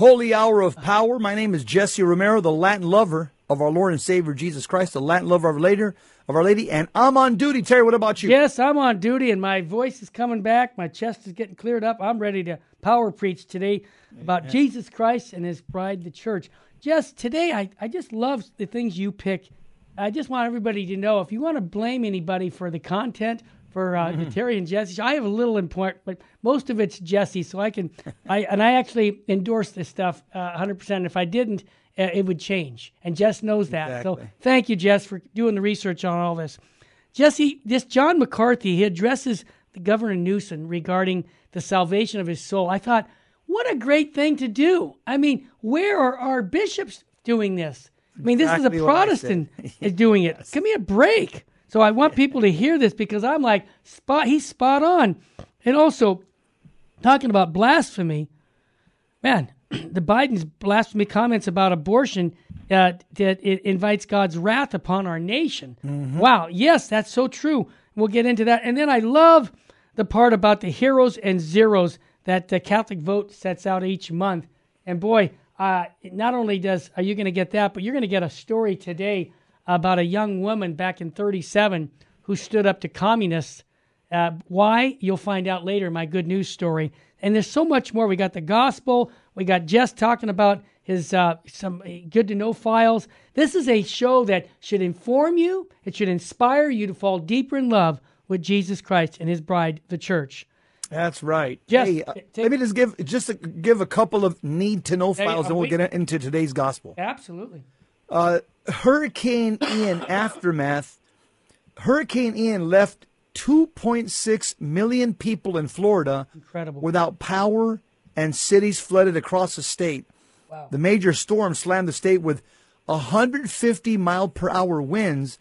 Holy Hour of Power. My name is Jesse Romero, the Latin lover of our Lord and Savior Jesus Christ, the Latin lover of our Lady, of our Lady, and I'm on duty. Terry, what about you? Yes, I'm on duty, and my voice is coming back. My chest is getting cleared up. I'm ready to power preach today about Amen. Jesus Christ and His bride, the church. Just today, I, I just love the things you pick. I just want everybody to know if you want to blame anybody for the content for uh, mm-hmm. Terry and Jesse. I have a little important, but most of it's Jesse. So I can, I and I actually endorse this stuff uh, 100%. If I didn't, uh, it would change, and Jess knows that. Exactly. So thank you, Jess, for doing the research on all this. Jesse, this John McCarthy, he addresses the Governor Newsom regarding the salvation of his soul. I thought, what a great thing to do. I mean, where are our bishops doing this? I mean, this exactly is a Protestant is doing it. Yes. Give me a break. So I want people to hear this because I'm like, spot, he's spot on. And also, talking about blasphemy, man, the Biden's blasphemy comments about abortion uh, that it invites God's wrath upon our nation. Mm-hmm. Wow, yes, that's so true. We'll get into that. And then I love the part about the heroes and zeros that the Catholic Vote sets out each month. And boy, uh, not only does are you going to get that, but you're going to get a story today about a young woman back in 37 who stood up to communists. Uh, why? You'll find out later in my good news story. And there's so much more. We got the gospel. We got Jess talking about his uh, some good to know files. This is a show that should inform you. It should inspire you to fall deeper in love with Jesus Christ and His bride, the church. That's right. Jess, hey, uh, take, let me just give just a, give a couple of need to know files, and we'll we, get into today's gospel. Absolutely. Uh, Hurricane Ian aftermath. Hurricane Ian left 2.6 million people in Florida Incredible. without power and cities flooded across the state. Wow. The major storm slammed the state with 150 mile per hour winds,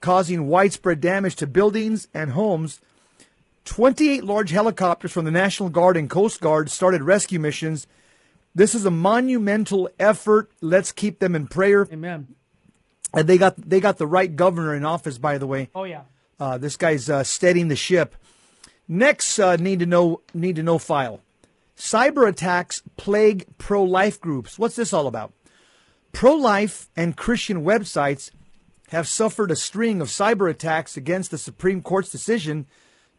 causing widespread damage to buildings and homes. 28 large helicopters from the National Guard and Coast Guard started rescue missions. This is a monumental effort. Let's keep them in prayer. Amen. And they got they got the right governor in office, by the way. Oh yeah. Uh, this guy's uh, steadying the ship. Next, uh, need to know need to know file. Cyber attacks plague pro life groups. What's this all about? Pro life and Christian websites have suffered a string of cyber attacks against the Supreme Court's decision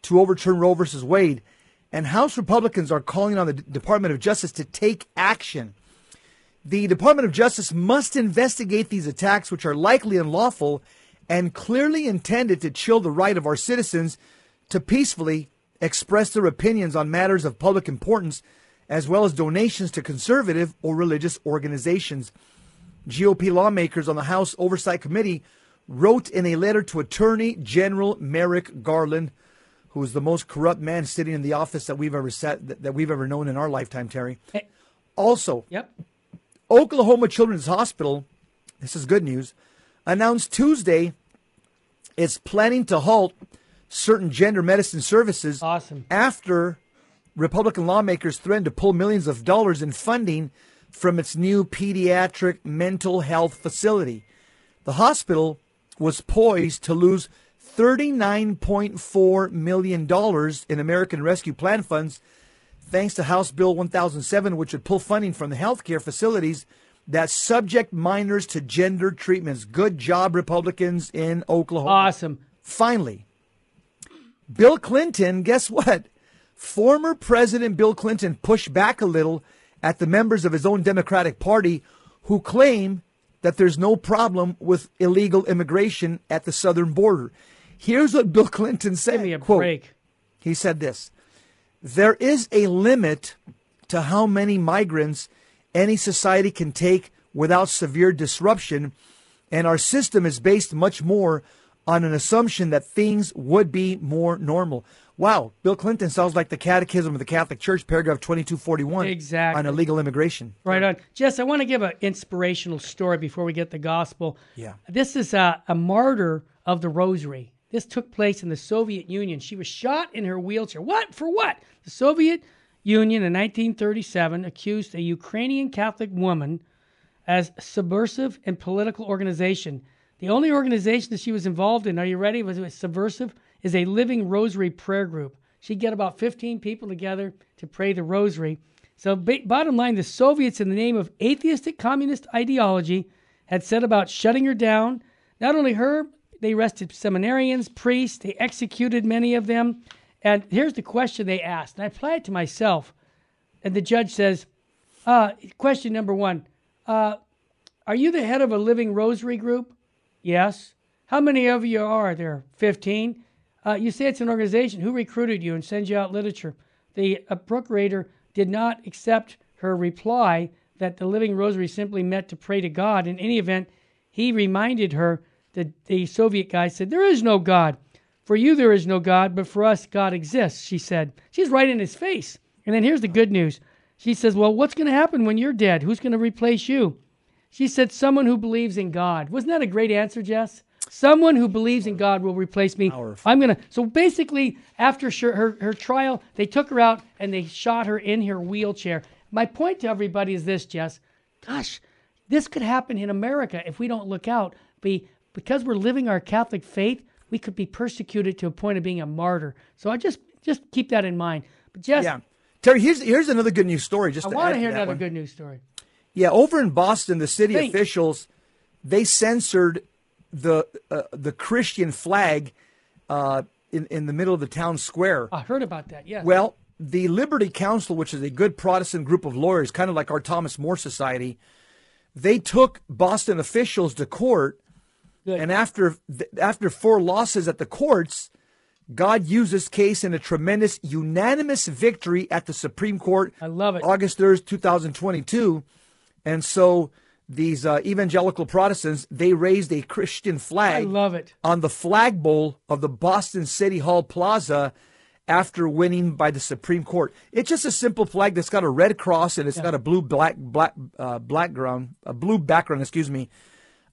to overturn Roe v. Wade. And House Republicans are calling on the D- Department of Justice to take action. The Department of Justice must investigate these attacks, which are likely unlawful and clearly intended to chill the right of our citizens to peacefully express their opinions on matters of public importance, as well as donations to conservative or religious organizations. GOP lawmakers on the House Oversight Committee wrote in a letter to Attorney General Merrick Garland, who is the most corrupt man sitting in the office that we've ever sat that we've ever known in our lifetime, Terry. Eh. Also, yep. Oklahoma Children's Hospital, this is good news, announced Tuesday it's planning to halt certain gender medicine services awesome. after Republican lawmakers threatened to pull millions of dollars in funding from its new pediatric mental health facility. The hospital was poised to lose $39.4 million in American Rescue Plan funds thanks to House Bill 1007, which would pull funding from the healthcare facilities that subject minors to gender treatments. Good job, Republicans in Oklahoma. Awesome. Finally, Bill Clinton, guess what? Former President Bill Clinton pushed back a little at the members of his own Democratic Party who claim that there's no problem with illegal immigration at the southern border. Here's what Bill Clinton said. Give me a Quote, break. He said this There is a limit to how many migrants any society can take without severe disruption, and our system is based much more on an assumption that things would be more normal. Wow, Bill Clinton sounds like the Catechism of the Catholic Church, paragraph 2241 exactly. on illegal immigration. Right on. Jess, I want to give an inspirational story before we get the gospel. Yeah. This is a, a martyr of the rosary. This took place in the Soviet Union. She was shot in her wheelchair. What? For what? The Soviet Union in 1937 accused a Ukrainian Catholic woman as subversive and political organization. The only organization that she was involved in, are you ready? Was it subversive? Is a living rosary prayer group. She'd get about 15 people together to pray the rosary. So, ba- bottom line, the Soviets, in the name of atheistic communist ideology, had set about shutting her down. Not only her, they arrested seminarians, priests, they executed many of them. And here's the question they asked, and I apply it to myself. And the judge says, uh, question number one uh, Are you the head of a living rosary group? Yes. How many of you are there? 15. Uh, you say it's an organization. Who recruited you and sends you out literature? The procurator did not accept her reply that the living rosary simply meant to pray to God. In any event, he reminded her that the Soviet guy said, There is no God. For you, there is no God, but for us, God exists, she said. She's right in his face. And then here's the good news. She says, Well, what's going to happen when you're dead? Who's going to replace you? She said, Someone who believes in God. Wasn't that a great answer, Jess? Someone who believes in God will replace me. Powerful. I'm going to. So basically, after her, her, her trial, they took her out and they shot her in her wheelchair. My point to everybody is this, Jess. Gosh, this could happen in America if we don't look out. Be, because we're living our Catholic faith, we could be persecuted to a point of being a martyr. So I just just keep that in mind. But just Yeah. Terry, here's here's another good news story. Just I to want to hear another one. good news story. Yeah, over in Boston, the city officials they censored the uh, the Christian flag uh, in in the middle of the town square. I heard about that. Yeah. Well, the Liberty Counsel, which is a good Protestant group of lawyers, kind of like our Thomas More Society, they took Boston officials to court, Good. and after after four losses at the courts, God used this case in a tremendous unanimous victory at the Supreme Court. I love it. August third, two thousand twenty-two, and so these uh, evangelical Protestants they raised a Christian flag. I love it. on the flagpole of the Boston City Hall Plaza after winning by the Supreme Court. It's just a simple flag that's got a red cross and it's got a blue black black uh, background, a blue background. Excuse me.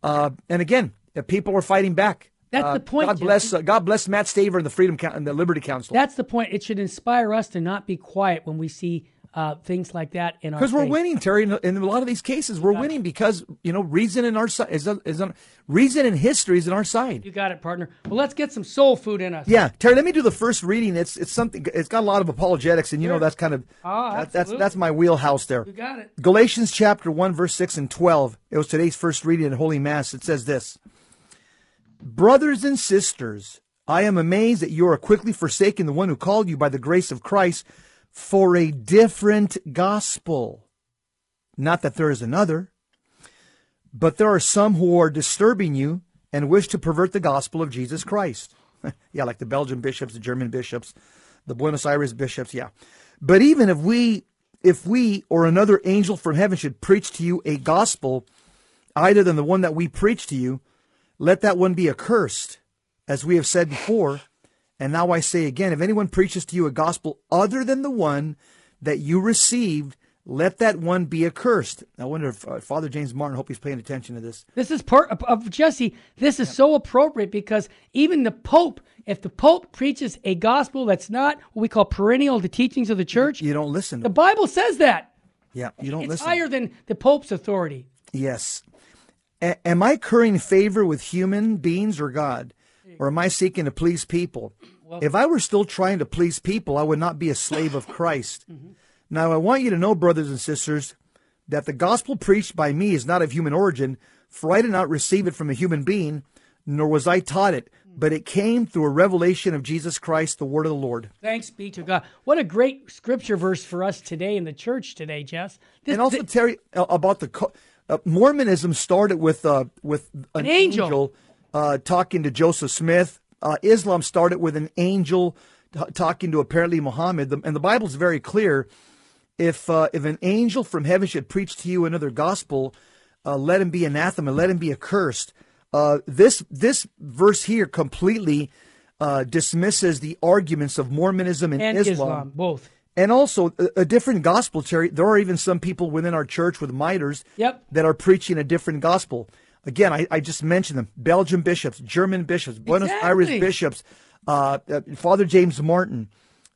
Uh, and again, people are fighting back. That's Uh, the point, God bless. Uh, God bless Matt Staver and the Freedom Coun- and the Liberty Counsel. That's the point. It should inspire us to not be quiet when we see uh, things like that in our Because we're winning, Terry. In, in a lot of these cases, we're winning because you know reason in our side is, is on, reason in history is in our side. You got it, partner. Well, let's get some soul food in us. Yeah, Terry. Let me do the first reading. It's it's something. It's got a lot of apologetics, and you know that's kind of Ah, that- that's that's my wheelhouse there. You got it. Galatians chapter one, verse six and twelve. It was today's first reading in Holy Mass. It says this: Brothers and sisters, I am amazed that you are quickly forsaking the one who called you by the grace of Christ for a different gospel. Not that there is another, but there are some who are disturbing you and wish to pervert the gospel of Jesus Christ. yeah, like the Belgian bishops, the German bishops, the Buenos Aires bishops, yeah. But even if we if we or another angel from heaven should preach to you a gospel either than the one that we preach to you, let that one be accursed, as we have said before. And now I say again, if anyone preaches to you a gospel other than the one that you received, let that one be accursed. I wonder if uh, Father James Martin, hope he's paying attention to this. This is part of, of Jesse. This is so appropriate because even the Pope, if the Pope preaches a gospel that's not what we call perennial, the teachings of the church, You don't listen. the Bible says that. yeah, you don't It's listen. higher than the Pope's authority. Yes. A- am I currying favor with human beings or God? Or am I seeking to please people? if I were still trying to please people, I would not be a slave of Christ. Now, I want you to know, brothers and sisters, that the gospel preached by me is not of human origin, for I did not receive it from a human being, nor was I taught it, but it came through a revelation of Jesus Christ, the word of the Lord. Thanks be to God. What a great scripture verse for us today in the church today, Jess. This, and also Terry about the uh, Mormonism started with uh, with an, angel. uh, talking to Joseph Smith. Uh, Islam started with an angel t- talking to apparently Muhammad. The, and the Bible's very clear. If uh, if an angel from heaven should preach to you another gospel, uh, let him be anathema, let him be accursed. Uh, this this verse here completely uh, dismisses the arguments of Mormonism and, and Islam. both. And also a, a different gospel, Terry. There are even some people within our church with miters Yep. that are preaching a different gospel. Again, I, I just mentioned them: Belgian bishops, German bishops, Buenos Aires bishops, uh, uh, Father James Martin.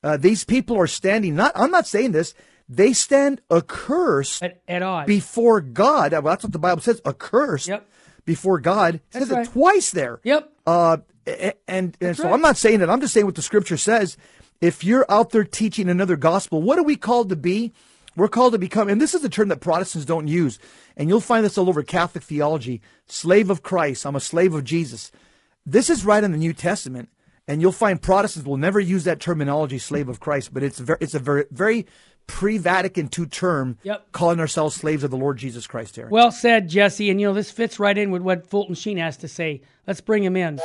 Uh, these people are standing. Not, I'm not saying this. They stand accursed At, at odds. before God. Well, that's what the Bible says. Accursed Yep. before God. It That's says it twice there. Yep. Uh, and and so right. I'm not saying that. I'm just saying what the scripture says. If you're out there teaching another gospel, what are we called to be? We're called to become, and this is a term that Protestants don't use, and you'll find this all over Catholic theology slave of Christ. I'm a slave of Jesus. This is right in the New Testament, and you'll find Protestants will never use that terminology, slave of Christ, but it's, it's a very, very pre Vatican II term, Yep. calling ourselves slaves of the Lord Jesus Christ, Terry. Well said, Jesse. And you know, this fits right in with what Fulton Sheen has to say. Let's bring him in.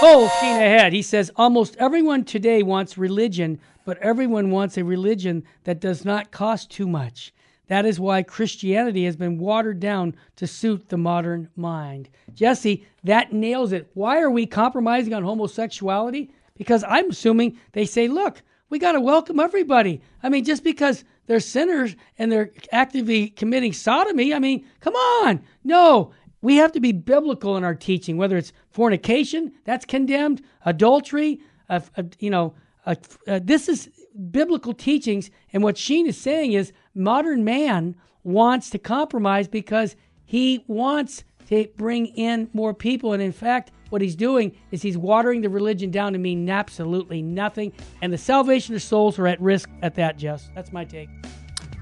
Full Sheen ahead. He says almost everyone today wants religion, but everyone wants a religion that does not cost too much. That is why Christianity has been watered down to suit the modern mind. Jesse, that nails it. Why are we compromising on homosexuality? Because I'm assuming they say, look, we got to welcome everybody. I mean, just because they're sinners and they're actively committing sodomy, I mean, come on. No, we have to be biblical in our teaching, whether it's fornication, that's condemned, adultery, uh, uh, you know, uh, uh, this is biblical teachings. And what Sheen is saying is modern man wants to compromise because he wants to bring in more people. And in fact, what he's doing is he's watering the religion down to mean absolutely nothing. And the salvation of souls are at risk at that, Jess. That's my take.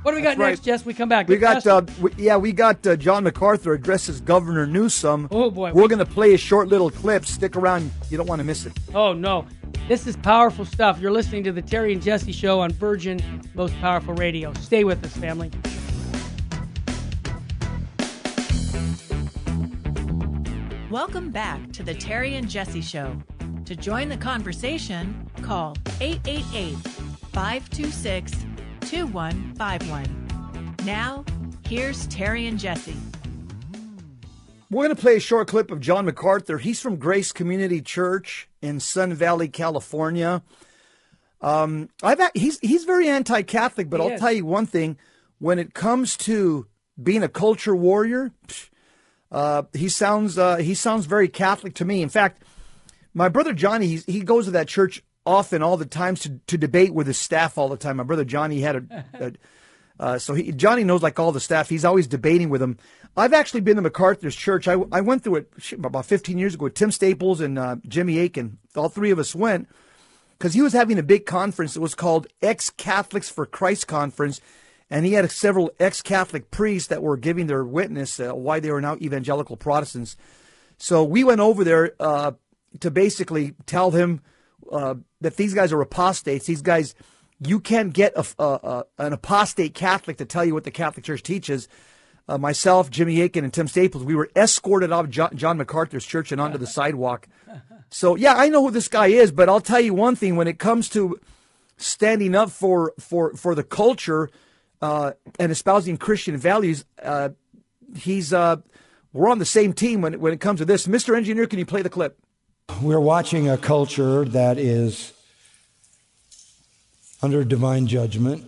What do we got right. next, Jess? We come back. We got, uh, we, yeah, we got uh, John MacArthur addresses Governor Newsom. Oh, boy. We're going to play a short little clip. Stick around. You don't want to miss it. Oh no, this is powerful stuff. You're listening to the Terry and Jesse Show on Virgin Most Powerful Radio. Stay with us, family. Welcome back to the Terry and Jesse Show. To join the conversation, call 888 526 2151. Now, here's Terry and Jesse. We're going to play a short clip of John MacArthur. He's from Grace Community Church in Sun Valley, California. Um, I've a- he's he's very anti-Catholic, but He I'll is. tell you one thing: when it comes to being a culture warrior, psh, uh, he sounds uh, he sounds very Catholic to me. In fact, my brother Johnny he goes to that church often, all the times to, to debate with his staff all the time. My brother Johnny had a, a uh, so he, Johnny knows like all the staff. He's always debating with them. I've actually been to MacArthur's church. I, I went through it about 15 years ago with Tim Staples and uh, Jimmy Akin. All three of us went because he was having a big conference. It was called Ex Catholics for Christ Conference. And he had several ex Catholic priests that were giving their witness uh, why they were now evangelical Protestants. So we went over there uh, to basically tell him uh, that these guys are apostates. These guys, you can't get a, a, a, an apostate Catholic to tell you what the Catholic Church teaches. Uh, myself, Jimmy Akin, and Tim Staples, we were escorted out of John, John MacArthur's church and onto the sidewalk. So yeah, I know who this guy is, but I'll tell you one thing: when it comes to standing up for for for the culture uh, and espousing Christian values, uh, he's uh, we're on the same team when when it comes to this. Mr. Engineer, can you play the clip? We're watching a culture that is under divine judgment.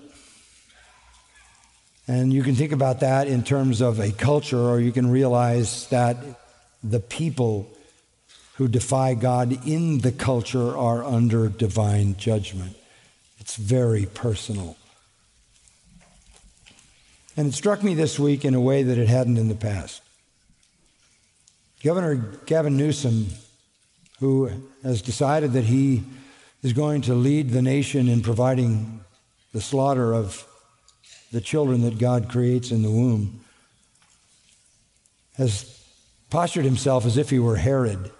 And you can think about that in terms of a culture, or you can realize that the people who defy God in the culture are under divine judgment. It's very personal. And it struck me this week in a way that it hadn't in the past. Governor Gavin Newsom who has decided that he is going to lead the nation in providing the slaughter of the children that God creates in the womb, has postured himself as if he were Herod.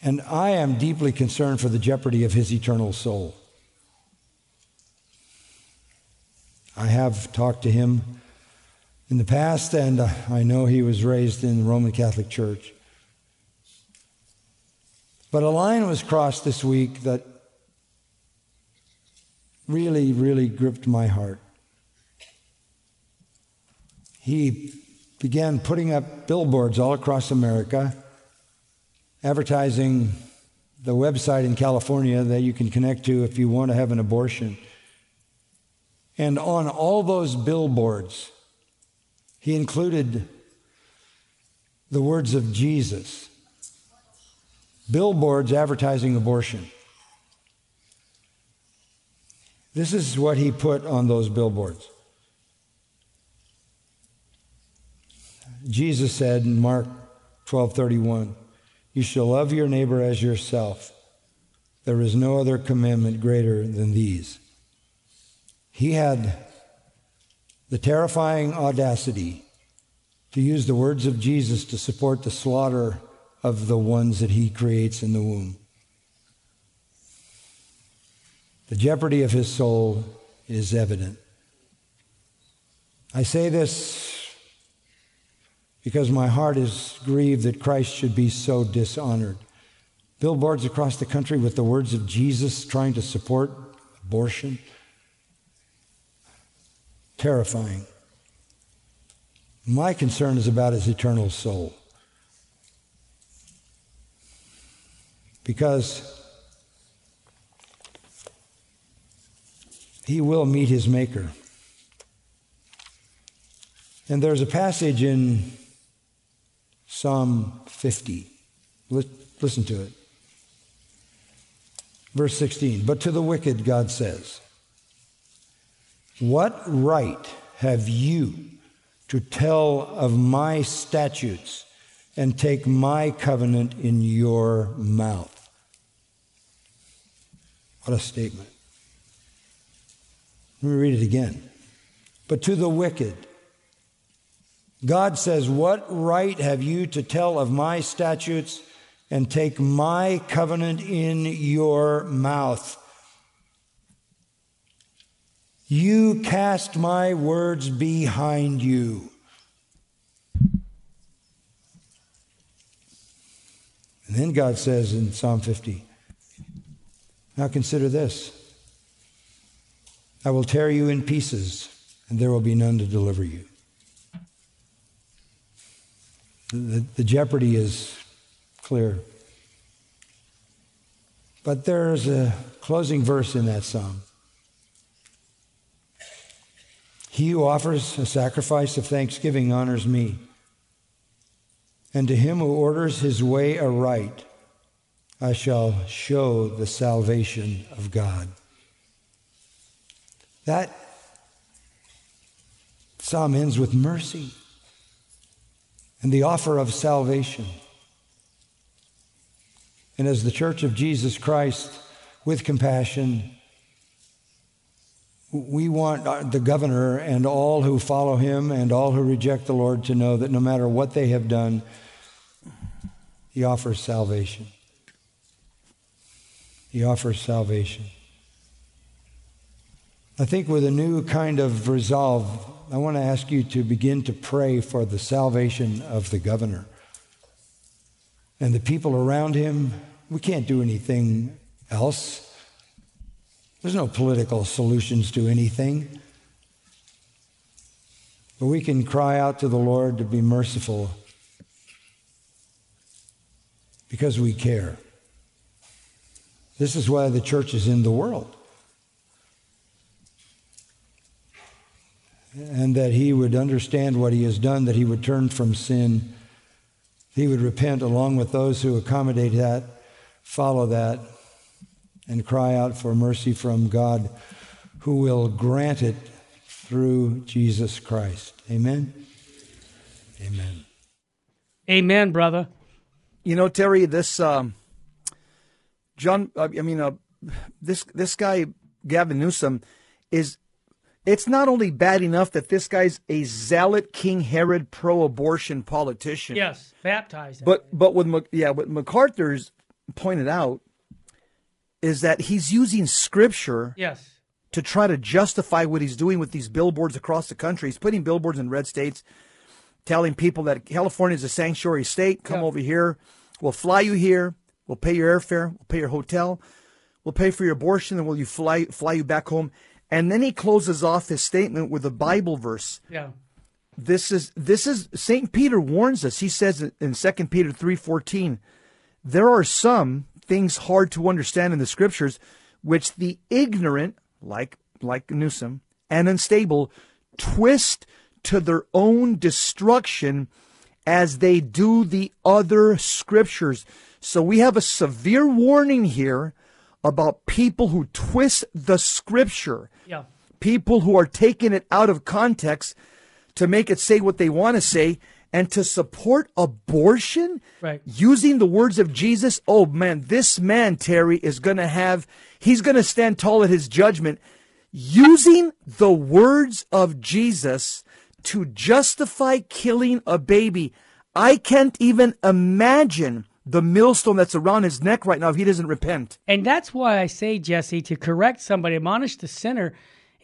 And I am deeply concerned for the jeopardy of his eternal soul. I have talked to him in the past, and uh, I know he was raised in the Roman Catholic Church. But a line was crossed this week that really, really gripped my heart. He began putting up billboards all across America, advertising the website in California that you can connect to if you want to have an abortion. And on all those billboards, he included the words of Jesus. Billboards advertising abortion. This is what he put on those billboards. Jesus said in Mark 12:31, "You shall love your neighbor as yourself. there is no other commandment greater than these. He had the terrifying audacity to use the words of Jesus to support the slaughter of the ones that he creates in the womb. The jeopardy of his soul is evident. I say this because my heart is grieved that Christ should be so dishonored. Billboards across the country with the words of Jesus trying to support abortion. Terrifying. My concern is about his eternal soul. Because he will meet his Maker. And there's a passage in Psalm 50. Listen to it. Verse 16. But to the wicked, God says, What right have you to tell of my statutes and take my covenant in your mouth? What a statement. Let me read it again. But to the wicked, God says, What right have you to tell of my statutes and take my covenant in your mouth? You cast my words behind you. And then God says in Psalm 50, Now consider this I will tear you in pieces, and there will be none to deliver you. The, the jeopardy is clear. But there's a closing verse in that psalm. He who offers a sacrifice of thanksgiving honors me. And to him who orders his way aright, I shall show the salvation of God. That psalm ends with mercy and the offer of salvation. And as the Church of Jesus Christ, with compassion, we want uh, the governor and all who follow him and all who reject the Lord to know that no matter what they have done, he offers salvation. He offers salvation. I think with a new kind of resolve, I want to ask you to begin to pray for the salvation of the governor and the people around him. We can't do anything else. There's no political solutions to anything. But we can cry out to the Lord to be merciful because we care. This is why the church is in the world. and that he would understand what he has done, that he would turn from sin. He would repent along with those who accommodate that, follow that, and cry out for mercy from God who will grant it through Jesus Christ. Amen? Amen. Amen, brother. You know, Terry, this um, John, I mean, uh, this this guy Gavin Newsom is it's not only bad enough that this guy's a zealot King Herod pro-abortion politician. Yes, baptized. But but with yeah, what MacArthur's pointed out is that he's using scripture. Yes. To try to justify what he's doing with these billboards across the country, he's putting billboards in red states, telling people that California is a sanctuary state. Come yeah. over here. We'll fly you here. We'll pay your airfare. We'll pay your hotel. We'll pay for your abortion, and we'll you fly fly you back home? And then he closes off his statement with a Bible verse. Yeah. This is this is St. Peter warns us. He says in 2 Peter 3:14, there are some things hard to understand in the scriptures which the ignorant, like like Newsom, and unstable twist to their own destruction as they do the other scriptures. So we have a severe warning here about people who twist the scripture. Yeah. People who are taking it out of context to make it say what they want to say. And to support abortion Right. using the words of Jesus. Oh man, this man, Terry, is going to have, he's going to stand tall at his judgment using the words of Jesus to justify killing a baby. I can't even imagine the millstone that's around his neck right now if he doesn't repent. And that's why I say, Jesse, to correct somebody, admonish the sinner.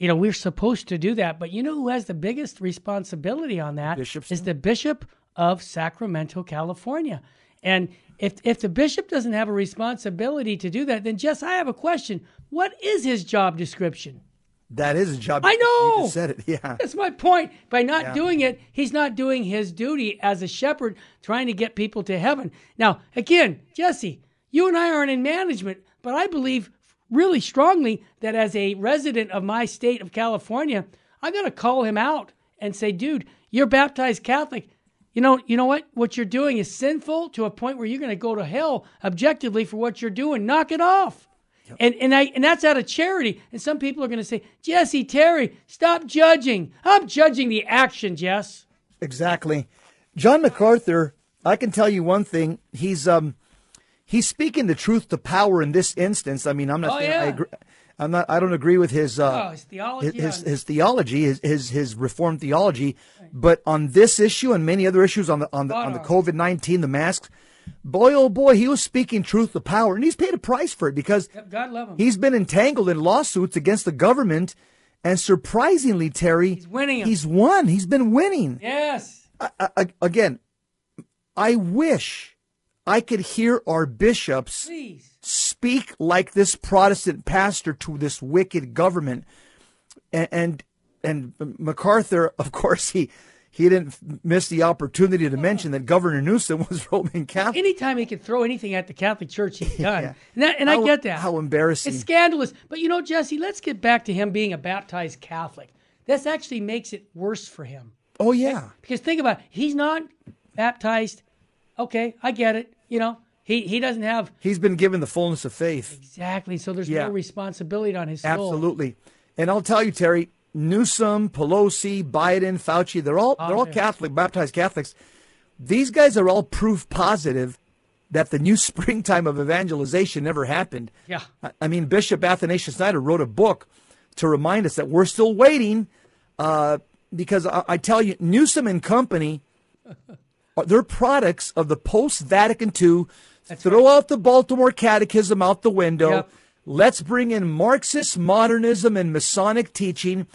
You know, we're supposed to do that. But you know who has the biggest responsibility on that? Bishops is the Bishop of Sacramento, California. And if if the bishop doesn't have a responsibility to do that, then Jess, I have a question. What is his job description? That is a job. I know. You said it. Yeah. That's my point. By not Yeah. doing it, he's not doing his duty as a shepherd trying to get people to heaven. Now, again, Jesse, you and I aren't in management, but I believe really strongly that as a resident of my state of California, I got to call him out and say, "Dude, you're baptized Catholic. You know, you know what? What you're doing is sinful to a point where you're going to go to hell objectively for what you're doing. Knock it off." And and I and that's out of charity. And some people are going to say, Jesse Terry, stop judging. I'm judging the action, Jess. Exactly. John MacArthur, I can tell you one thing. He's um he's speaking the truth to power in this instance. I mean, I'm not Oh, saying I yeah. agree I'm not I don't agree with his uh Oh, his theology his, his, theology, his, his his reformed theology, but on this issue and many other issues on the on the on the COVID nineteen, the masks, boy oh boy, he was speaking truth to power, and he's paid a price for it because God love him. He's been entangled in lawsuits against the government, and surprisingly, Terry, he's winning 'em. He's won. He's been winning. yes. I, I, again, I wish I could hear our bishops Please. speak like this Protestant pastor to this wicked government. And, and and MacArthur, of course, he he didn't miss the opportunity to mention that Governor Newsom was Roman Catholic. Anytime he could throw anything at the Catholic Church, he's done. Yeah. And, that, and I get that. how embarrassing. It's scandalous. But you know, Jesse, let's get back to him being a baptized Catholic. This actually makes it worse for him. Oh yeah, Because think about it. He's not baptized. Okay, I get it. You know, he, he doesn't have he's been given the fullness of faith. exactly. So there's Yeah. no responsibility on his soul. Absolutely. And I'll tell you, Terry, Newsom, Pelosi, Biden, Fauci, they're all they're all. Catholic, baptized Catholics. These guys are all proof positive that the new springtime of evangelization never happened. Yeah. I- mean, Bishop Athanasius Schneider wrote a book to remind us that we're still waiting uh, because I, I tell you, Newsom and company, Uh, they're products of the post Vatican II. Throw out the Baltimore Catechism out the window. Yep. Let's bring in Marxist modernism and Masonic teaching.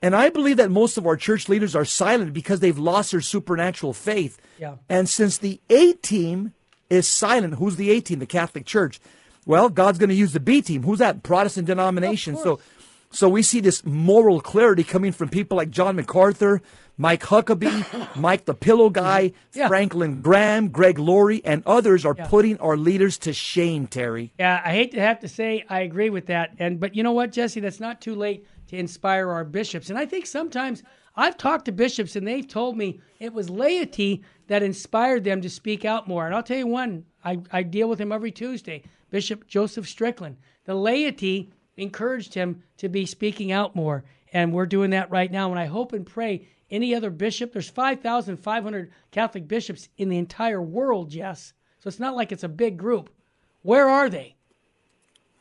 And I believe that most of our church leaders are silent because they've lost their supernatural faith. Yeah. And since the A team is silent, who's the A team? The Catholic Church. Well, God's going to use the B team. Who's that? Protestant denomination. So, so we see this moral clarity coming from people like John MacArthur, Mike Huckabee, Mike the Pillow Guy, Yeah. Franklin Graham, Greg Laurie, and others are Yeah. putting our leaders to shame, Terry. Yeah, I hate to have to say I agree with that. And but you know what, Jesse, that's not too late to inspire our bishops. And I think sometimes I've talked to bishops and they've told me it was laity that inspired them to speak out more. And I'll tell you one, I, I deal with him every Tuesday, Bishop Joseph Strickland. The laity encouraged him to be speaking out more. And we're doing that right now. And I hope and pray any other bishop, there's 5,500 Catholic bishops in the entire world, Jess. So it's not like it's a big group. Where are they?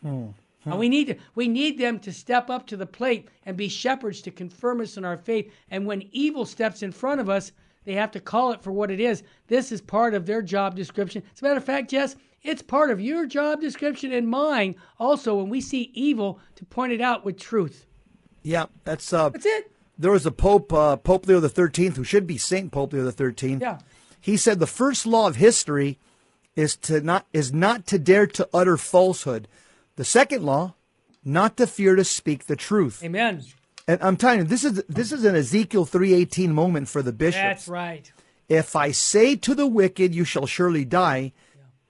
Hmm, and hmm. we need to, we need them to step up to the plate and be shepherds to confirm us in our faith. And when evil steps in front of us, they have to call it for what it is. This is part of their job description. As a matter of fact, Jess, it's part of your job description and mine also when we see evil to point it out with truth. Yeah, that's uh, That's it. there was a Pope, uh, Pope Leo the Thirteenth, who should be Saint Pope Leo the Thirteenth. Yeah. He said the first law of history is to not is not to dare to utter falsehood. The second law, not to fear to speak the truth. Amen. And I'm telling you, this is this is an Ezekiel three eighteen moment for the bishops. That's right. If I say to the wicked, you shall surely die,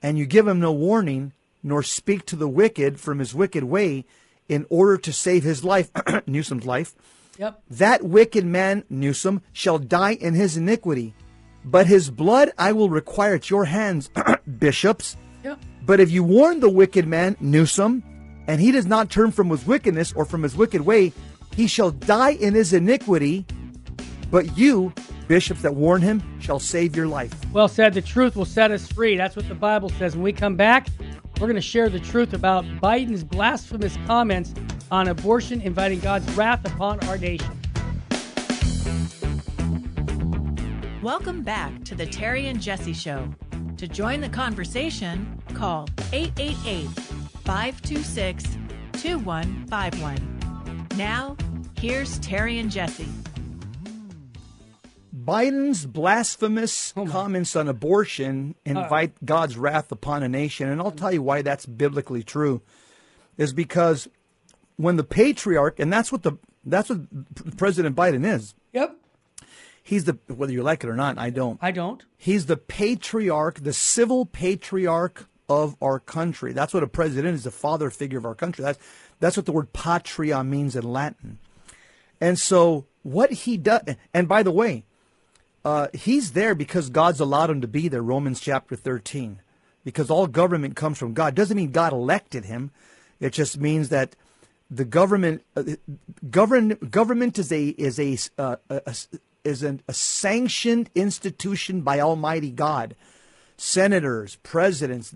and you give him no warning, nor speak to the wicked from his wicked way, in order to save his life, Newsom's life, Yep. that wicked man, Newsom, shall die in his iniquity. But his blood I will require at your hands, bishops. Yep. But if you warn the wicked man, Newsom, and he does not turn from his wickedness or from his wicked way, he shall die in his iniquity. But you, bishops that warn him shall save your life. Well said. The truth will set us free. That's what the Bible says. When we come back, we're going to share the truth about Biden's blasphemous comments on abortion, inviting God's wrath upon our nation. Welcome back to the Terry and Jesse Show. To join the conversation, call 888 526 2151. Now, here's Terry and Jesse. Biden's blasphemous Oh, comments on abortion invite God's wrath upon a nation. And I'll tell you why that's biblically true. Is because when the patriarch, and that's what the that's what President Biden is. Yep. He's the whether you like it or not, I don't. I don't. He's the patriarch, the civil patriarch of our country. That's what a president is, the father figure of our country. That's that's what the word patria means in Latin. And so what he does, and by the way, uh, he's there because God's allowed him to be there. Romans chapter thirteen, because all government comes from God. Doesn't mean God elected him. It just means that the government uh, govern government is a is a, uh, a is an, a sanctioned institution by Almighty God. Senators, presidents,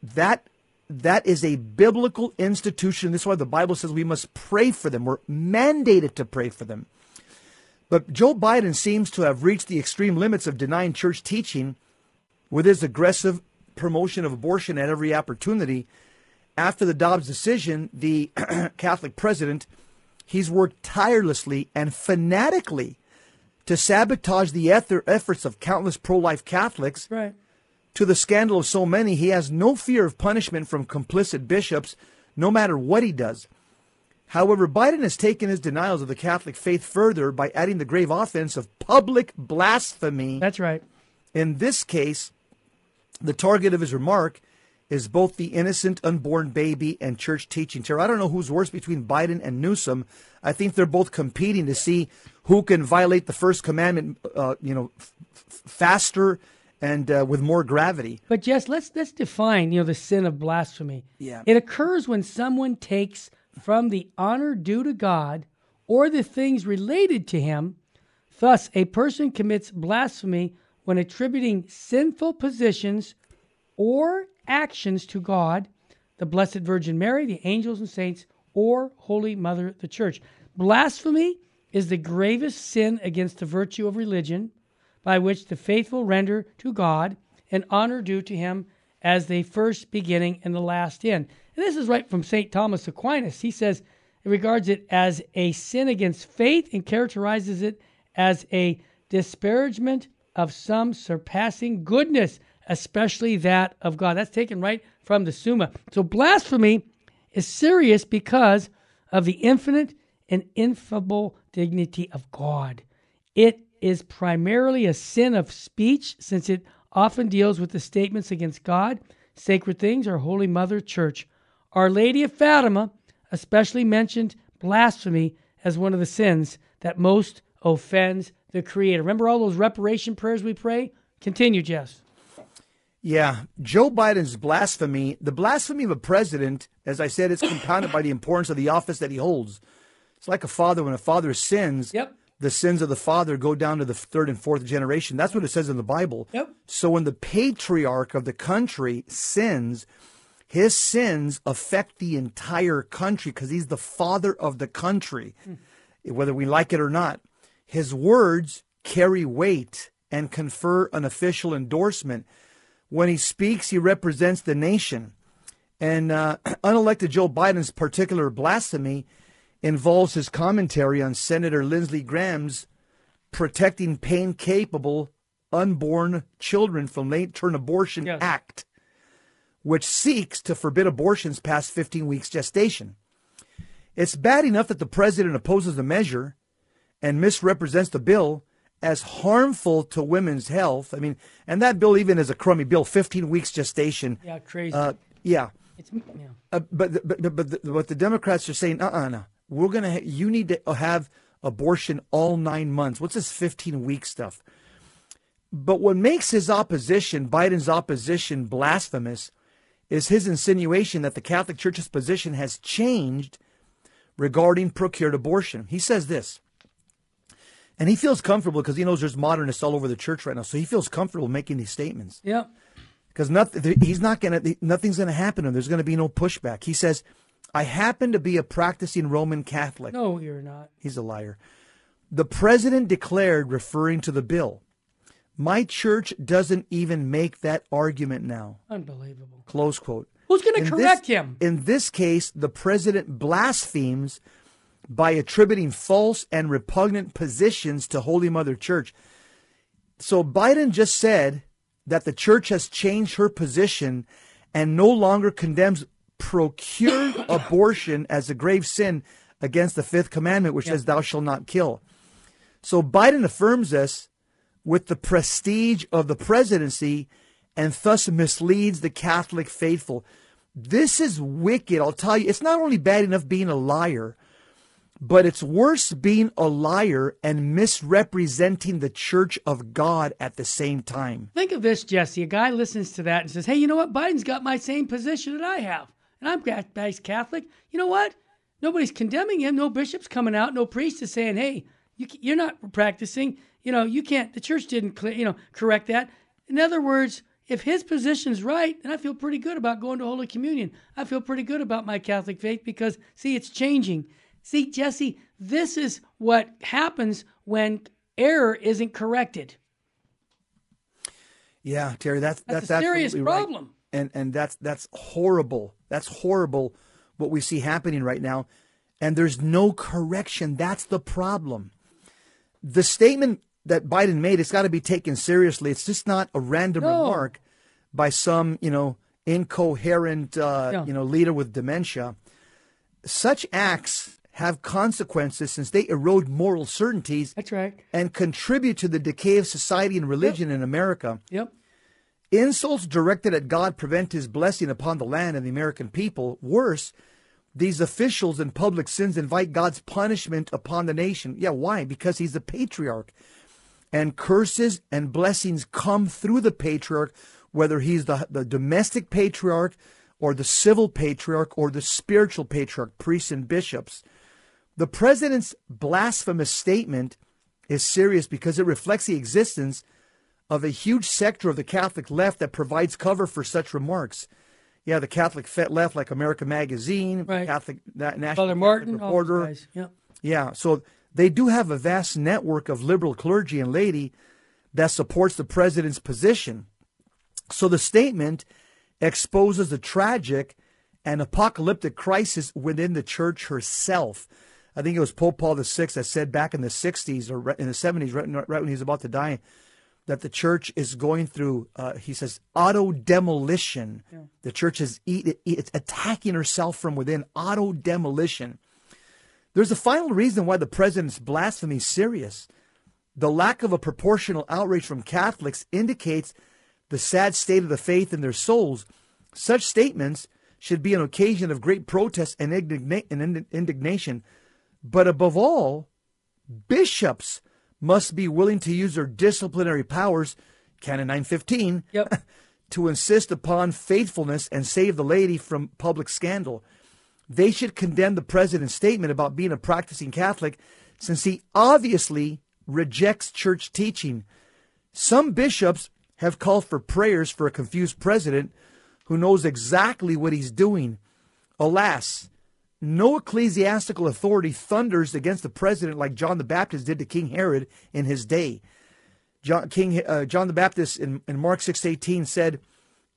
that that is a biblical institution. This is why the Bible says we must pray for them. We're mandated to pray for them. But Joe Biden seems to have reached the extreme limits of denying church teaching with his aggressive promotion of abortion at every opportunity. After the Dobbs decision, the Catholic president, he's worked tirelessly and fanatically to sabotage the efforts of countless pro life Catholics. Right. To the scandal of so many, he has no fear of punishment from complicit bishops, no matter what he does. However, Biden has taken his denials of the Catholic faith further by adding the grave offense of public blasphemy. That's right. In this case, the target of his remark is both the innocent unborn baby and church teaching. terror. I don't know who's worse between Biden and Newsom. I think they're both competing to see who can violate the first commandment, uh, you know, f- f- faster and uh, with more gravity. But Jess, let's let's define, you know, the sin of blasphemy. Yeah. It occurs when someone takes from the honor due to God or the things related to him. Thus, a person commits blasphemy when attributing sinful positions or actions to God, the Blessed Virgin Mary, the angels and saints, or Holy Mother, the Church. Blasphemy is the gravest sin against the virtue of religion by which the faithful render to God an honor due to him as the first beginning and the last end. And this is right from St. Thomas Aquinas. He says it regards it as a sin against faith and characterizes it as a disparagement of some surpassing goodness, especially that of God. That's taken right from the Summa. So blasphemy is serious because of the infinite and ineffable dignity of God. It is primarily a sin of speech since it often deals with the statements against God, sacred things, or Holy Mother Church. Our Lady of Fatima especially mentioned blasphemy as one of the sins that most offends the Creator. Remember all those reparation prayers we pray? Continue, Jess. Yeah, Joe Biden's blasphemy, the blasphemy of a president, as I said, it's compounded by the importance of the office that he holds. It's like a father when a father sins. Yep. The sins of the father go down to the third and fourth generation. That's what it says in the Bible. Yep. So when the patriarch of the country sins, his sins affect the entire country because he's the father of the country, whether we like it or not. His words carry weight and confer an official endorsement. When he speaks, he represents the nation. And uh, unelected Joe Biden's particular blasphemy involves his commentary on Senator Lindsey Graham's Protecting Pain Capable Unborn Children from Late Term Abortion Yes. Act, which seeks to forbid abortions past 15 weeks gestation. It's bad enough that the president opposes the measure and misrepresents the bill as harmful to women's health. I mean, and that bill even is a crummy bill, 15 weeks gestation. Yeah, crazy. Uh, yeah. it's yeah. Uh, but, but, but, but, the, but the Democrats are saying, uh uh no. We're going to, ha- you need to have abortion all nine months. What's this 15 week stuff? But what makes his opposition, Biden's opposition, blasphemous is his insinuation that the Catholic Church's position has changed regarding procured abortion. He says this And he feels comfortable because he knows there's modernists all over the church right now. So he feels comfortable making these statements Yep. because nothing, he's not to, nothing's going to happen to him. There's going to be no pushback. He says, I happen to be a practicing Roman Catholic. No, you're not. He's a liar. The president declared, referring to the bill, my church doesn't even make that argument now. Unbelievable. Close quote. Who's going to correct this, him? In this case, the president blasphemes by attributing false and repugnant positions to Holy Mother Church. So Biden just said that the church has changed her position and no longer condemns procured abortion as a grave sin against the fifth commandment, which says, Thou shalt not kill. So Biden affirms this with the prestige of the presidency and thus misleads the Catholic faithful. This is wicked. I'll tell you, it's not only bad enough being a liar, but it's worse being a liar and misrepresenting the church of God at the same time. Think of this, Jesse. A guy listens to that and says, "Hey, you know what? Biden's got my same position that I have, and I'm Catholic. You know what? Nobody's condemning him. No bishop's coming out. No priest is saying, "Hey, you, you're not practicing. You know, you can't. The church didn't, you know, correct that." In other words, if his position's right, then I feel pretty good about going to Holy Communion. I feel pretty good about my Catholic faith because, see, it's changing. See, Jesse, this is what happens when error isn't corrected. Yeah, Terry, that's That's that's, a serious right. problem. and and that's that's horrible. That's horrible what we see happening right now, and there's no correction. That's the problem. The statement that Biden made, it's got to be taken seriously. It's just not a random No. remark by some you know incoherent uh, Yeah. you know leader with dementia. Such acts have consequences since they erode moral certainties That's right. and contribute to the decay of society and religion in America. Yep. Insults directed at God prevent his blessing upon the land and the American people. Worse, these officials and public sins invite God's punishment upon the nation. Yeah, why? Because he's the patriarch. And curses and blessings come through the patriarch, whether he's the, the domestic patriarch or the civil patriarch or the spiritual patriarch, priests and bishops. The president's blasphemous statement is serious because it reflects the existence of a huge sector of the Catholic left that provides cover for such remarks. Yeah, the Catholic left, like America Magazine, Right. Catholic Na- National Father Catholic Martin, Reporter. guys. Yep. Yeah, so they do have a vast network of liberal clergy and laity that supports the president's position. So the statement exposes the tragic and apocalyptic crisis within the church herself. I think it was Pope Paul VI that said back in the 60s or in the 70s, right, right when he was about to die, that the church is going through, uh, he says, auto demolition. The church is eat, it's attacking herself from within, auto demolition. There's a final reason why the president's blasphemy is serious. The lack of a proportional outrage from Catholics indicates the sad state of the faith in their souls. Such statements should be an occasion of great protest and, indigna- and ind- indignation. But above all, bishops must be willing to use their disciplinary powers, Canon 915, Yep. to insist upon faithfulness and save the laity from public scandal. They should condemn the president's statement about being a practicing Catholic since he obviously rejects church teaching. Some bishops have called for prayers for a confused president who knows exactly what he's doing. Alas, no ecclesiastical authority thunders against the president like John the Baptist did to King Herod in his day. John, King uh, John the Baptist in, in Mark six eighteen said,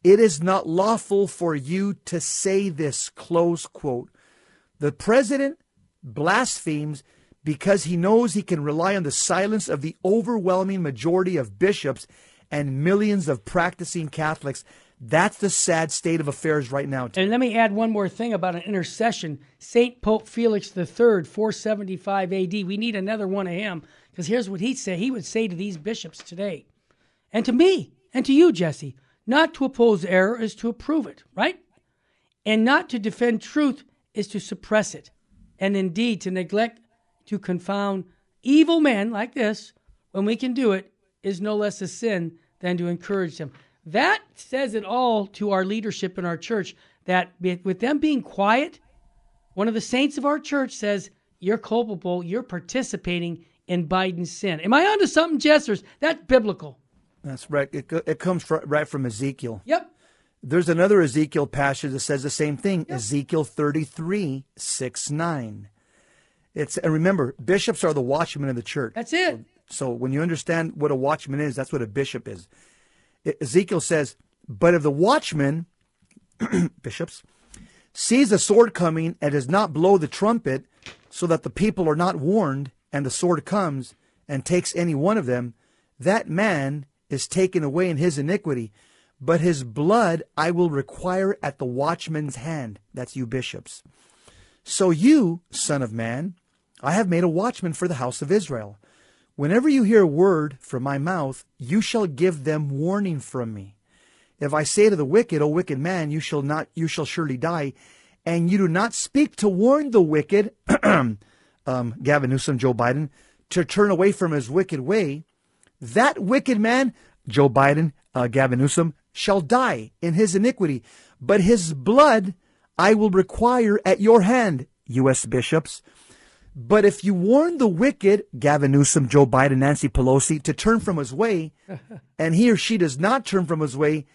"It is not lawful for you to say this." Close quote. The president blasphemes because he knows he can rely on the silence of the overwhelming majority of bishops and millions of practicing Catholics. That's the sad state of affairs right now. And let me add one more thing about an intercession. Saint Pope Felix III, 475 AD. We need another one of him because here's what he'd say. He would say to these bishops today, and to me, and to you, Jesse, not to oppose error is to approve it, right? And not to defend truth is to suppress it. And indeed, to neglect to confound evil men like this, when we can do it, is no less a sin than to encourage them. That says it all to our leadership in our church that with them being quiet, one of the saints of our church says, You're culpable, you're participating in Biden's sin. Am I onto something, Jessers? That's biblical. That's right. It, it comes fr- right from Ezekiel. Yep. There's another Ezekiel passage that says the same thing. Ezekiel 33, 6, 9. It's, and remember, bishops are the watchmen of the church. That's it. So when you understand what a watchman is, that's what a bishop is. E- Ezekiel says, But if the watchman, bishops, sees a sword coming and does not blow the trumpet, so that the people are not warned, and the sword comes and takes any one of them, that man is taken away in his iniquity. But his blood I will require at the watchman's hand. That's you, bishops. So you, son of man, I have made a watchman for the house of Israel. Whenever you hear a word from my mouth, you shall give them warning from me. If I say to the wicked, O wicked man, you shall not, you shall surely die, and you do not speak to warn the wicked, um, Gavin Newsom, Joe Biden, to turn away from his wicked way, that wicked man, Joe Biden, uh, Gavin Newsom, shall die in his iniquity, but his blood I will require at your hand, U.S. bishops. But if you warn the wicked, Gavin Newsom, Joe Biden, Nancy Pelosi, to turn from his way, and he or she does not turn from his way,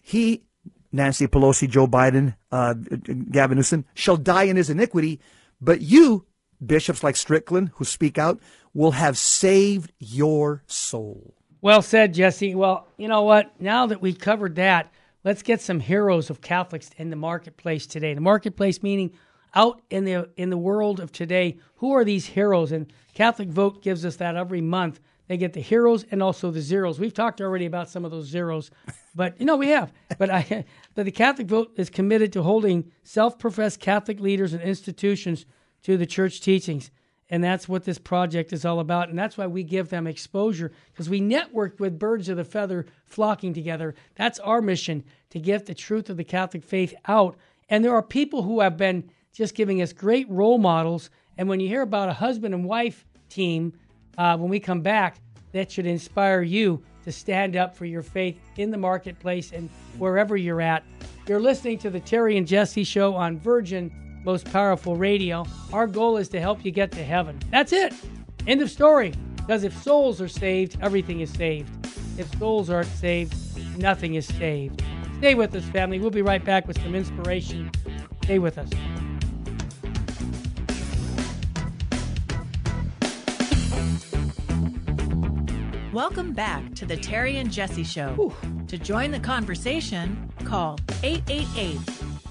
he, Nancy Pelosi, Joe Biden, uh, Gavin Newsom, shall die in his iniquity. But you, bishops like Strickland, who speak out, will have saved your soul. Well said, Jesse. Well, you know what? Now that we've covered that, let's get some heroes of Catholics in the marketplace today. The marketplace meaning out in the in the world of today. Who are these heroes? And Catholic Vote gives us that every month. They get the heroes and also the zeros. We've talked already about some of those zeros, but you know we have. But I, but the Catholic Vote is committed to holding self-professed Catholic leaders and institutions to the church teachings. And that's what this project is all about. And that's why we give them exposure because we network with birds of the feather flocking together. That's our mission to get the truth of the Catholic faith out. And there are people who have been just giving us great role models. And when you hear about a husband and wife team, uh, when we come back, that should inspire you to stand up for your faith in the marketplace and wherever you're at. You're listening to the Terry and Jesse show on Virgin most powerful radio. Our goal is to help you get to heaven. That's it. End of story. Because if souls are saved, everything is saved. If souls aren't saved, nothing is saved. Stay with us, family. We'll be right back with some inspiration. Stay with us. Welcome back to the Terry and Jesse Show. To join the conversation, call 888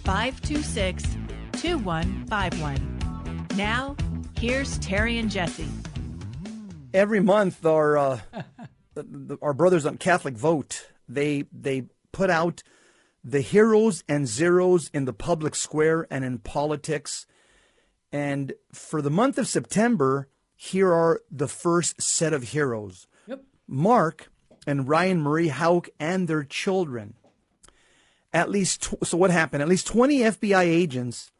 526 2151. Now, here's Terry and Jesse. Every month, our uh, the- the- our brothers on Catholic Vote they they put out the heroes and zeros in the public square and in politics. And for the month of September, here are the first set of heroes. Yep. Mark and Ryan Marie Houck and their children. At least, tw- so what happened? At least 20 FBI agents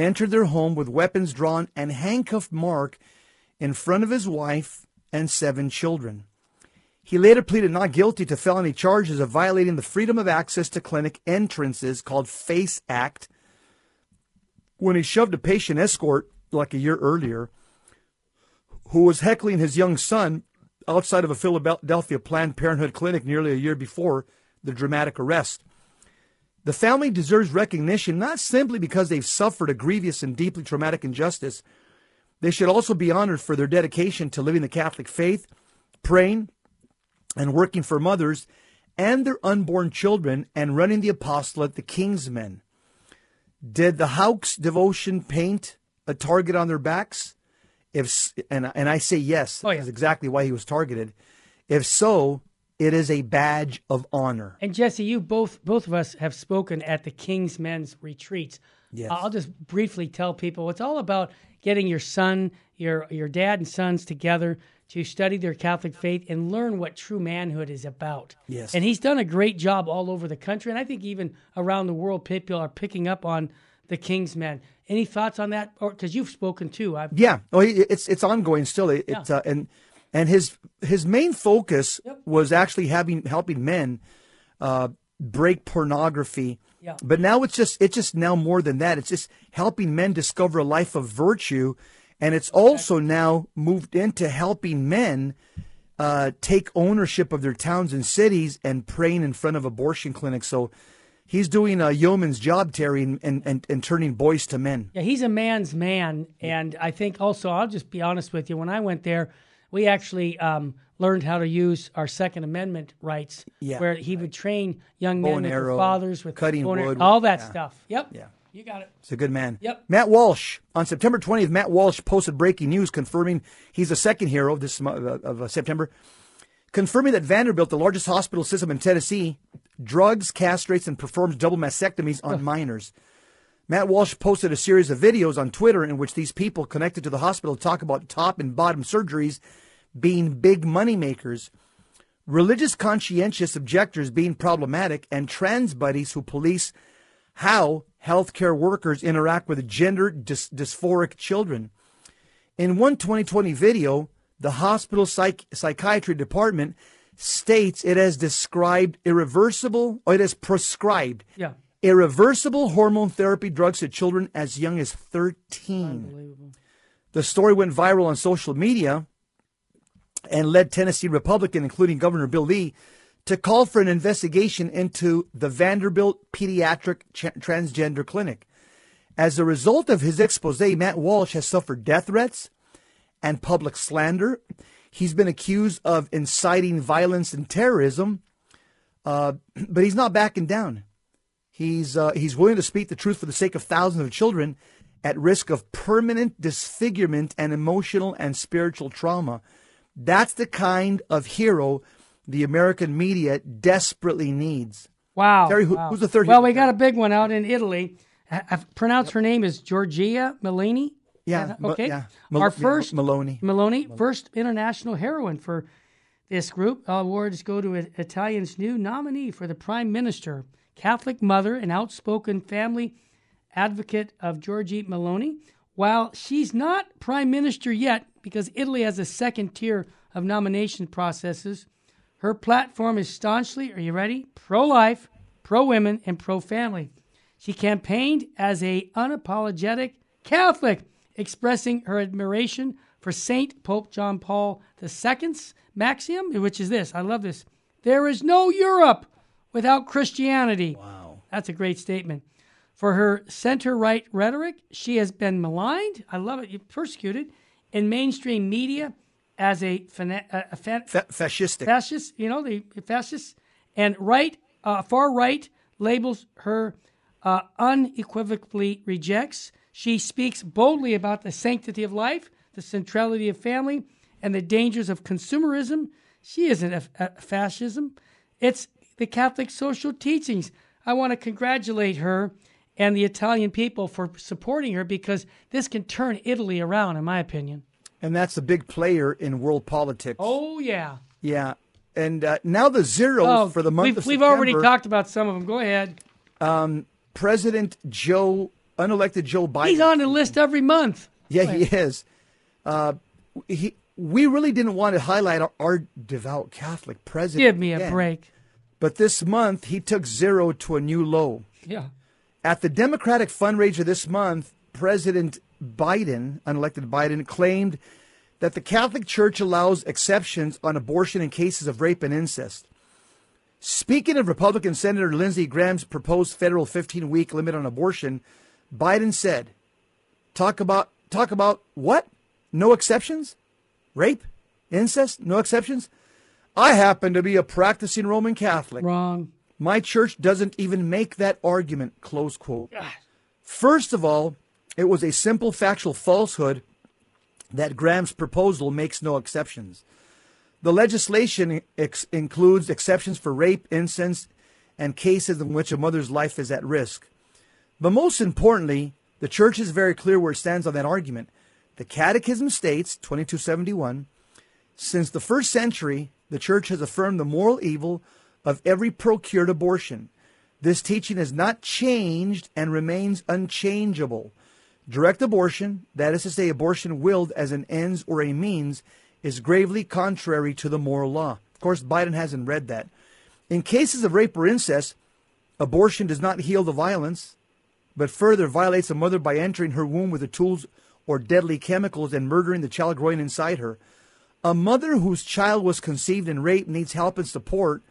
entered their home with weapons drawn and handcuffed Mark in front of his wife and seven children. He later pleaded not guilty to felony charges of violating the Freedom of Access to Clinic entrances called FACE Act when he shoved a patient escort like a year earlier who was heckling his young son outside of a Philadelphia Planned Parenthood clinic nearly a year before the dramatic arrest. The family deserves recognition not simply because they've suffered a grievous and deeply traumatic injustice. They should also be honored for their dedication to living the Catholic faith, praying, and working for mothers and their unborn children and running the apostolate, the King's Men. Did the Houcks devotion paint a target on their backs? If and and I say yes, Oh, yeah. that's exactly why he was targeted. If so, it is a badge of honor. And Jesse, you both both of us have spoken at the King's Men's retreats. Yes. I'll just briefly tell people it's all about getting your son, your your dad and sons together to study their Catholic faith and learn what true manhood is about. Yes. And he's done a great job all over the country, and I think even around the world, people are picking up on the King's Men. Any thoughts on that? Or because you've spoken too. I've, Yeah, oh, it's it's ongoing still. It, It's uh, and and his his main focus was actually having helping men uh, break pornography. Yeah. But now it's just it's just now more than that. It's just helping men discover a life of virtue And it's also now moved into helping men uh, take ownership of their towns and cities and praying in front of abortion clinics. So he's doing a yeoman's job, Terry, and, and, and turning boys to men. Yeah, he's a man's man. And I think also, I'll just be honest with you, when I went there, we actually um, learned how to use our Second Amendment rights, Yeah. where he would train young Bow men and with arrow, fathers, with cutting bow arrow, all that Yeah. stuff. Yep. Yeah. You got it. He's a good man. Yep. Matt Walsh. On September 20th, Matt Walsh posted breaking news confirming he's the second hero of this uh, of uh, September, confirming that Vanderbilt, the largest hospital system in Tennessee, drugs, castrates, and performs double mastectomies on minors. Matt Walsh posted a series of videos on Twitter in which these people connected to the hospital talk about top and bottom surgeries being big money makers, religious conscientious objectors being problematic, and trans buddies who police how healthcare workers interact with gender dys- dysphoric children. In one 2020 video, the hospital psych- psychiatry department states it has described irreversible, or it has prescribed Yeah. Irreversible hormone therapy drugs to children as young as 13. Unbelievable. The story went viral on social media and led Tennessee Republican, including Governor Bill Lee, to call for an investigation into the Vanderbilt Pediatric Ch- Transgender Clinic. As a result of his expose, Matt Walsh has suffered death threats and public slander. He's been accused of inciting violence and terrorism, uh, but he's not backing down. He's uh, he's willing to speak the truth for the sake of thousands of children at risk of permanent disfigurement and emotional and spiritual trauma. That's the kind of hero the American media desperately needs. Wow. Terry, who- wow. who's the third Well, hero? we got a big one out in Italy. I, I pronounce her name is Giorgia Meloni. Yeah, Okay. yeah. Mal- Our yeah, first Maloney. Maloney, first international heroine for this group. Awards go to Italian's new nominee for the prime minister, Catholic mother and outspoken family advocate of Giorgi Meloni. While she's not prime minister yet, because Italy has a second tier of nomination processes, her platform is staunchly, are you ready? Pro life, pro women, and pro family. She campaigned as a unapologetic Catholic, expressing her admiration for Saint Pope John Paul II's maxim, which is this. I love this. There is no Europe without Christianity. Wow. That's a great statement. For her center right rhetoric, she has been maligned. I love it. You Persecuted in mainstream media as a, fana- a, a fan- Fa- fascistic. fascist, you know, the fascists, and right, uh, far right labels her uh, unequivocally rejects. She speaks boldly about the sanctity of life, the centrality of family, and the dangers of consumerism. She isn't a, a fascism; it's the Catholic social teachings. I want to congratulate her and the Italian people for supporting her because this can turn Italy around, in my opinion. and that's a big player in world politics. Oh yeah. Yeah. And uh, now the zeros Oh, for the month we've, of we've already talked about some of them. Go ahead. President Joe, unelected Joe Biden. He's on the list every month. Yeah, he is. Uh, he, we really didn't want to highlight our, our devout Catholic president. Give me a again. break. But this month, he took zero to a new low. Yeah. At the Democratic fundraiser this month, President Biden, unelected Biden, claimed that the Catholic Church allows exceptions on abortion in cases of rape and incest. Speaking of Republican Senator Lindsey Graham's proposed federal 15 week limit on abortion, Biden said, Talk about, talk about what? No exceptions? Rape? Incest? No exceptions? I happen to be a practicing Roman Catholic. Wrong. My church doesn't even make that argument, close quote. First of all, it was a simple factual falsehood that Graham's proposal makes no exceptions. The legislation ex- includes exceptions for rape, incest, and cases in which a mother's life is at risk. But most importantly, the church is very clear where it stands on that argument. The Catechism states, 2271, since the first century, the church has affirmed the moral evil of every procured abortion. This teaching has not changed and remains unchangeable. Direct abortion, that is to say, abortion willed as an ends or a means, is gravely contrary to the moral law. Of course, Biden hasn't read that. In cases of rape or incest, abortion does not heal the violence, but further violates a mother by entering her womb with the tools or deadly chemicals and murdering the child growing inside her. A mother whose child was conceived and raped needs help and support,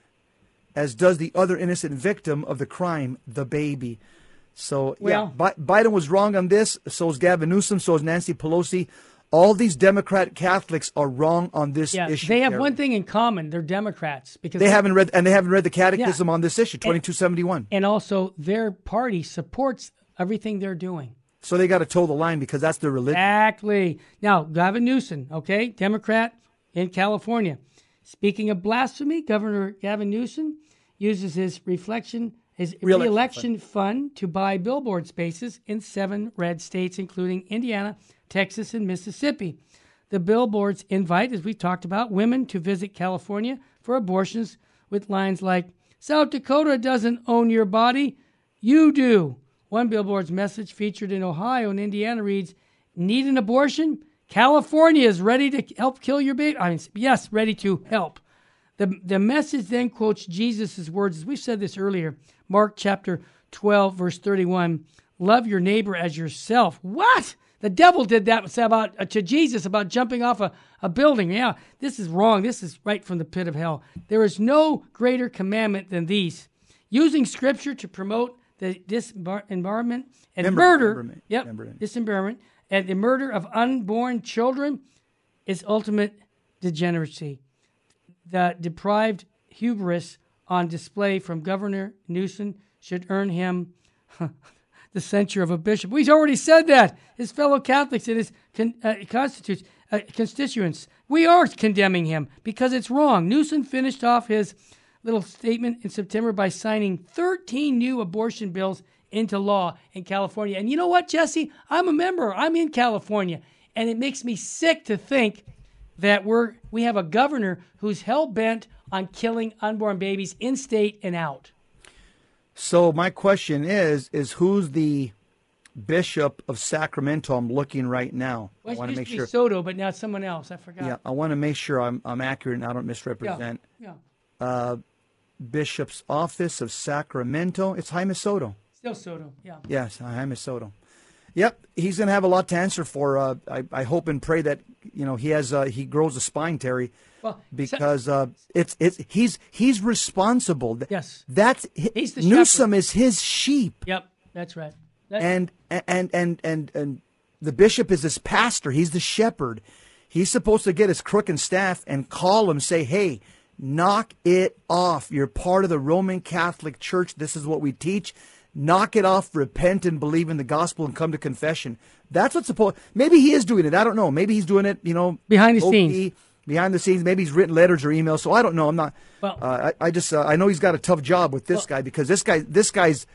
as does the other innocent victim of the crime, the baby. So, Well- yeah, Bi- Biden was wrong on this. So is Gavin Newsom. So is Nancy Pelosi. All these Democrat Catholics are wrong on this Yeah, issue. they have one thing in common: they're Democrats because They haven't read, and they haven't read the Catechism Yeah. on this issue, twenty two seventy one. and also their party supports everything they're doing. So they got to toe the line because that's their religion. Exactly. Now, Gavin Newsom, okay, Democrat in California. Speaking of blasphemy, Governor Gavin Newsom uses his reflection his Re-election reelection fund to buy billboard spaces in seven red states, including Indiana, Texas, and Mississippi. The billboards invite, as we talked about, women to visit California for abortions with lines like, South Dakota doesn't own your body, you do. One billboard's message featured in Ohio and Indiana reads, Need an abortion? California is ready to help kill your baby. I mean, yes, ready to help. The, the message then quotes Jesus' words, as we said this earlier, Mark chapter 12, verse 31 Love your neighbor as yourself. What? The devil did that about, uh, to Jesus about jumping off a, a building. Yeah, this is wrong. This is right from the pit of hell. There is no greater commandment than these. Using scripture to promote the disembowelment and Member- murder. memberment. Yep, Memberment. disembowelment and the murder of unborn children is ultimate degeneracy the deprived hubris on display from Governor Newsom should earn him the censure of a bishop. We've already said that. His fellow Catholics and his con, uh, constitutes, uh, constituents, we are condemning him because it's wrong. Newsom finished off his little statement in September by signing 13 new abortion bills into law in California. And you know what, Jesse? I'm a member. I'm in California. And it makes me sick to think that we're we have a governor who's hell bent on killing unborn babies in state and out. So my question is: is who's the bishop of Sacramento? I'm looking right now. Well, I want to make sure. Soto, but now someone else. I forgot. Yeah, I want to make sure I'm I'm accurate and I don't misrepresent. yeah, misrepresent. yeah. Uh, Bishop's office of Sacramento. It's Jaime Soto. Still Soto. Yeah. Yes, Jaime Soto. Yep, he's going to have a lot to answer for. Uh, I, I hope and pray that you know he has uh, he grows a spine, Terry, Well, because uh, it's it's he's he's responsible. Yes. that's He's the Newsom is his sheep, Yep, that's right. That- and and and and and the bishop is his pastor. He's the shepherd. He's supposed to get his crook and staff and call him, say, "Hey, knock it off. You're part of the Roman Catholic Church. This is what we teach." Knock it off, repent and believe in the gospel and come to confession. That's what's supposed. Maybe he is doing it. I don't know. Maybe he's doing it. You know, Behind the low-key, scenes. Behind the scenes. Maybe he's written letters or emails. So I don't know. I'm not. Well- uh, I, I just uh, I know he's got a tough job with this guy because this guy this guy's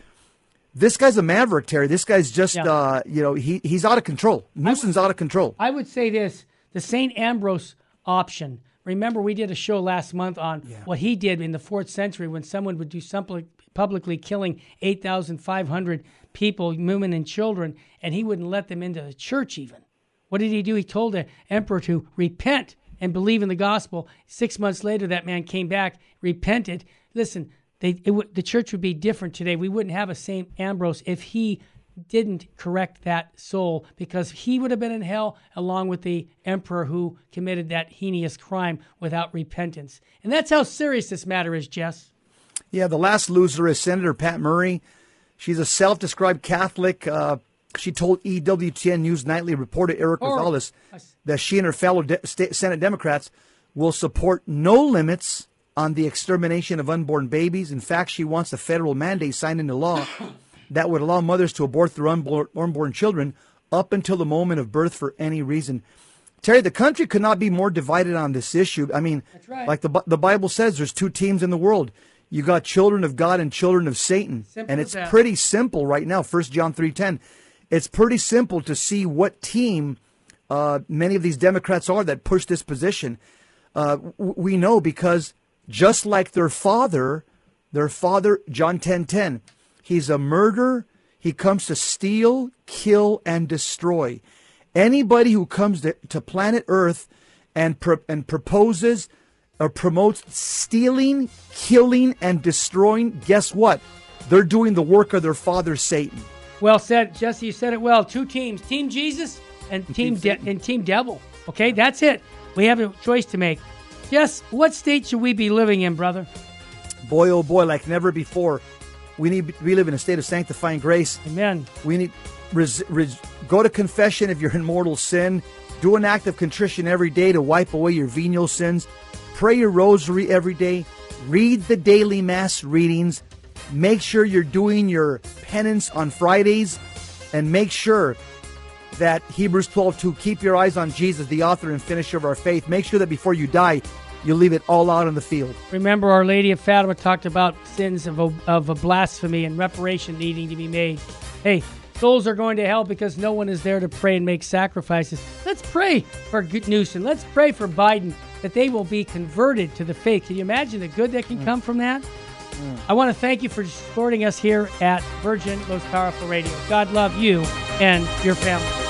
this guy's a maverick, Terry. This guy's just Yeah. uh, you know he he's out of control. Newsom's out of control. I would say this the St. Ambrose option. Remember, we did a show last month on what he did in the fourth century when someone would do something publicly killing 8,500 people, women and children, and he wouldn't let them into the church even. What did he do? He told the emperor to repent and believe in the gospel. Six months later, that man came back, repented. Listen, they, it w- the church would be different today. We wouldn't have a St. Ambrose if he didn't correct that soul because he would have been in hell along with the emperor who committed that heinous crime without repentance. And that's how serious this matter is, Jess. Yeah, the last loser is Senator Pat Murray. She's a self-described Catholic. Uh, she told EWTN News Nightly reporter Eric Or- Gonzalez that she and her fellow de- state Senate Democrats will support no limits on the extermination of unborn babies. In fact, she wants a federal mandate signed into law that would allow mothers to abort their unborn, unborn children up until the moment of birth for any reason. Terry, the country could not be more divided on this issue. I mean, right. like the the Bible says, there's two teams in the world. You got children of God and children of Satan, Simple and it's that. pretty simple right now. First John three ten, it's pretty simple to see what team uh, many of these Democrats are that push this position. Uh, we know because just like their father, their father John ten ten, he's a murderer. He comes to steal, kill, and destroy. Anybody who comes to, to planet Earth and pro- and proposes or promotes stealing, killing, and destroying, guess what? They're doing the work of their father Satan. Well said, Jesse. You said it well. Two teams Team Jesus and Team De- and Team Devil. Okay, that's it. We have a choice to make. Jess, what state should we be living in, brother? Boy, oh boy, like never before. We need we live in a state of sanctifying grace. Amen. We need res, res, go to confession if you're in mortal sin. Do an act of contrition every day to wipe away your venial sins. Pray your rosary every day. Read the daily mass readings. Make sure you're doing your penance on Fridays, and make sure that Hebrews 12 2 keep your eyes on Jesus, the author and finisher of our faith. Make sure that before you die, you leave it all out in the field. Remember, Our Lady of Fatima talked about sins of of a blasphemy and reparation needing to be made. Hey, souls are going to hell because no one is there to pray and make sacrifices. Let's pray for Newsom. Let's pray for Biden that they will be converted to the faith. Can you imagine the good that can come from that? Mm. I want to thank you for supporting us here at Virgin Most Powerful Radio. God love you and your family.